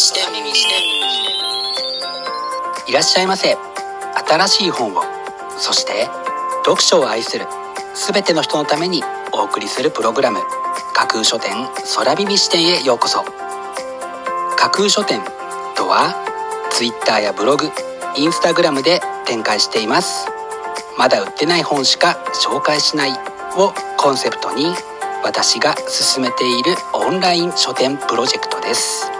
視点いらっしゃいませ。新しい本を。そして読書を愛する全ての人のためにお送りするプログラム。架空書店空耳視点へようこそ。架空書店とは Twitter やブログインスタグラムで展開しています。まだ売ってない本しか紹介しないをコンセプトに私が進めているオンライン書店プロジェクトです。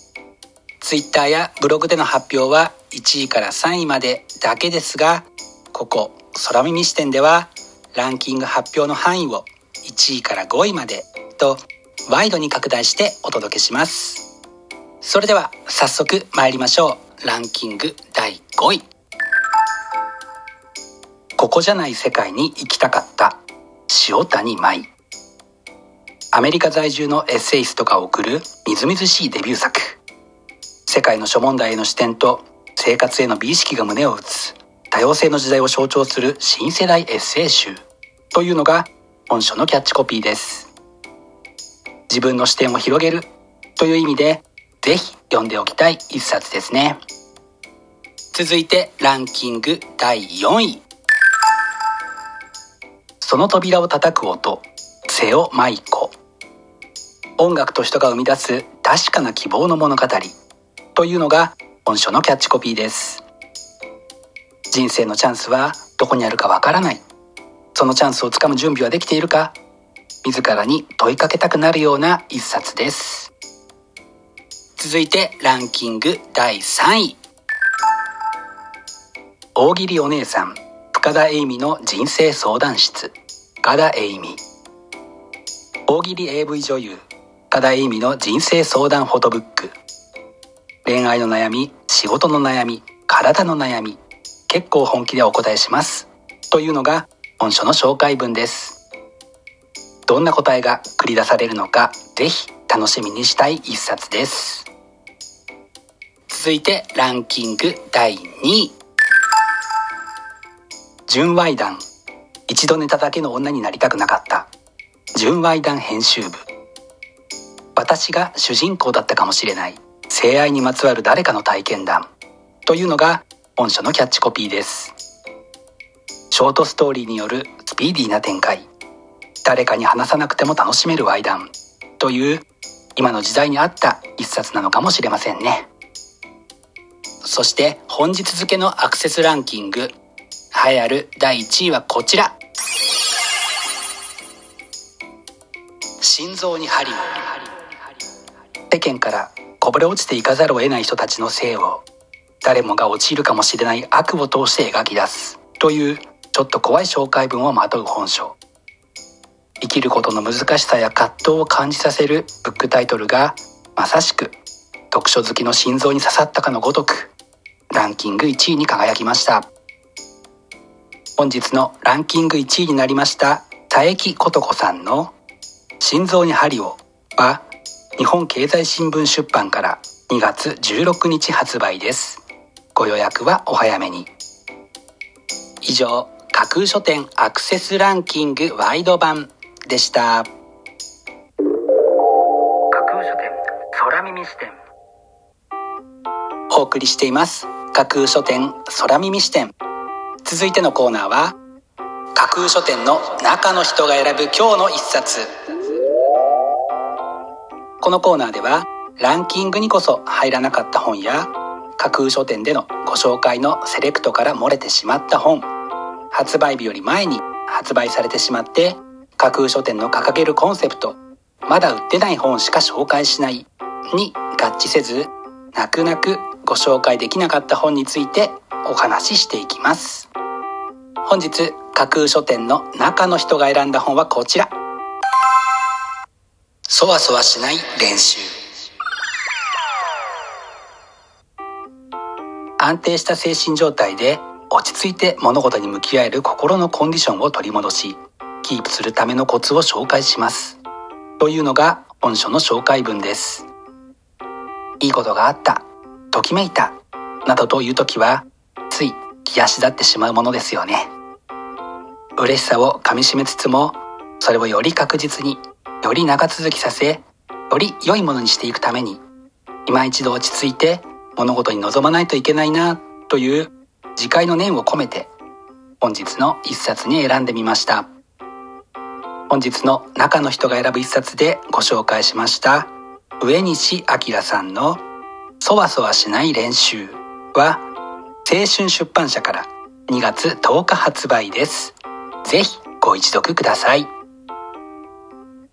Twitter やブログでの発表は1位から3位までだけですがここ空耳視点ではランキング発表の範囲を1位から5位までとワイドに拡大してお届けします。それでは早速参りましょう。ランキング第5位。ここじゃない世界に行きたかった。塩谷舞。アメリカ在住のエッセイストが送るみずみずしいデビュー作。世界の諸問題への視点と生活への美意識が胸を打つ多様性の時代を象徴する新世代エッセイ集というのが本書のキャッチコピーです。自分の視点を広げるという意味でぜひ読んでおきたい一冊ですね。続いてランキング第4位。その扉を叩く音瀬尾舞子。音楽と人が生み出す確かな希望の物語。というのが本書のキャッチコピーです。人生のチャンスはどこにあるかわからない。そのチャンスをつかむ準備はできているか。自らに問いかけたくなるような一冊です。続いてランキング第3位。大喜利お姉さん深田栄美の人生相談室。深田栄美。大喜利 AV 女優深田栄美の人生相談フォトブック。恋愛の悩み仕事の悩み体の悩み結構本気でお答えしますというのが本書の紹介文です。どんな答えが繰り出されるのかぜひ楽しみにしたい一冊です。続いてランキング第2位。純愛談。一度寝ただけの女になりたくなかった。純愛談編集部。私が主人公だったかもしれない。性愛にまつわる誰かの体験談というのが本書のキャッチコピーです。ショートストーリーによるスピーディーな展開。誰かに話さなくても楽しめる愛談という今の時代に合った一冊なのかもしれませんね。そして本日付のアクセスランキング。栄えある第1位はこちら。心臓に針を世間からこぼれ落ちていかざるを得ない人たちの性を誰もが陥るかもしれない悪を通して描き出すというちょっと怖い紹介文をまとう本書。生きることの難しさや葛藤を感じさせるブックタイトルがまさしく読書好きの心臓に刺さったかのごとくランキング1位に輝きました。本日のランキング1位になりました佐伯琴子さんの「心臓に針を」は日本経済新聞出版から2月16日発売です。ご予約はお早めに。以上架空書店アクセスランキングワイド版でした。架空書店空耳視点。お送りしています。架空書店空耳視点。続いてのコーナーは架空書店の中の人が選ぶ今日の一冊このコーナーではランキングにこそ入らなかった本や架空書店でのご紹介のセレクトから漏れてしまった本発売日より前に発売されてしまって架空書店の掲げるコンセプトまだ売ってない本しか紹介しないに合致せず泣く泣くご紹介できなかった本についてお話ししていきます。本日架空書店の中の人が選んだ本はこちら。そわそわしない練習。安定した精神状態で落ち着いて物事に向き合える心のコンディションを取り戻しキープするためのコツを紹介します。というのが本書の紹介文です。いいことがあったときめいたなどという時はつい気足立ってしまうものですよね。嬉しさをかみしめつつもそれをより確実により長続きさせより良いものにしていくために今一度落ち着いて物事に臨まないといけないなという自戒の念を込めて本日の一冊に選んでみました。本日の中の人が選ぶ一冊でご紹介しました上西明さんの「そわそわしない練習」は青春出版社から2月10日発売です。ぜひご一読ください。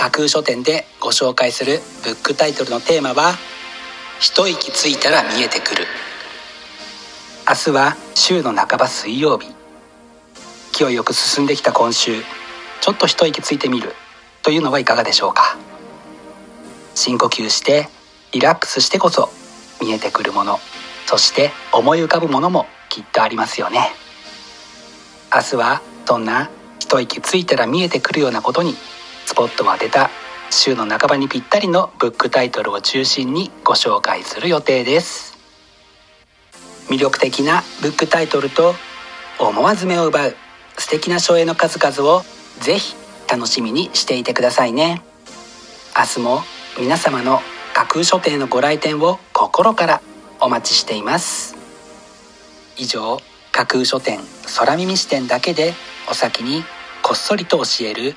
架空書店でご紹介するブックタイトルのテーマは一息ついたら見えてくる。明日は週の半ば水曜日。勢いよく進んできた今週ちょっと一息ついてみる。というのはいかがでしょうか。深呼吸してリラックスしてこそ見えてくるもの。そして思い浮かぶものもきっとありますよね。明日はそんな一息ついたら見えてくるようなことにスポットを当てた週の半ばにぴったりのブックタイトルを中心にご紹介する予定です。魅力的なブックタイトルと思わず目を奪う素敵な書影の数々をぜひ楽しみにしていてくださいね。明日も皆様の架空書店のご来店を心からお待ちしています。以上架空書店空耳視点だけでお先にこっそりと教える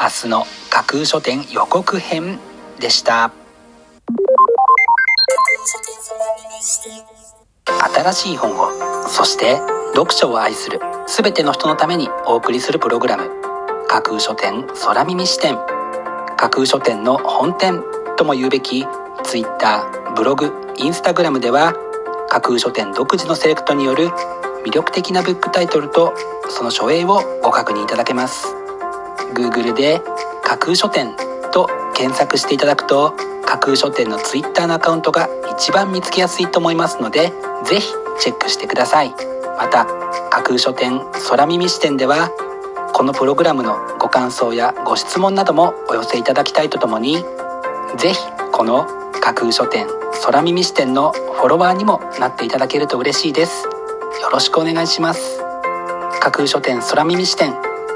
明日の架空書店予告編でした。新しい本をそして読書を愛する全ての人のためにお送りするプログラム。架空書店空耳視点。架空書店の本店とも言うべき Twitter ブログインスタグラムでは架空書店独自のセレクトによる魅力的なブックタイトルとその書影をご確認いただけます。Google で架空書店と検索していただくと架空書店の Twitter のアカウントが一番見つけやすいと思いますのでぜひチェックしてください。また架空書店空耳視点ではこのプログラムのご感想やご質問などもお寄せいただきたいとともに是非この架空書店空耳視点のフォロワーにもなっていただけると嬉しいです。よろしくお願いします。架空書店空耳視点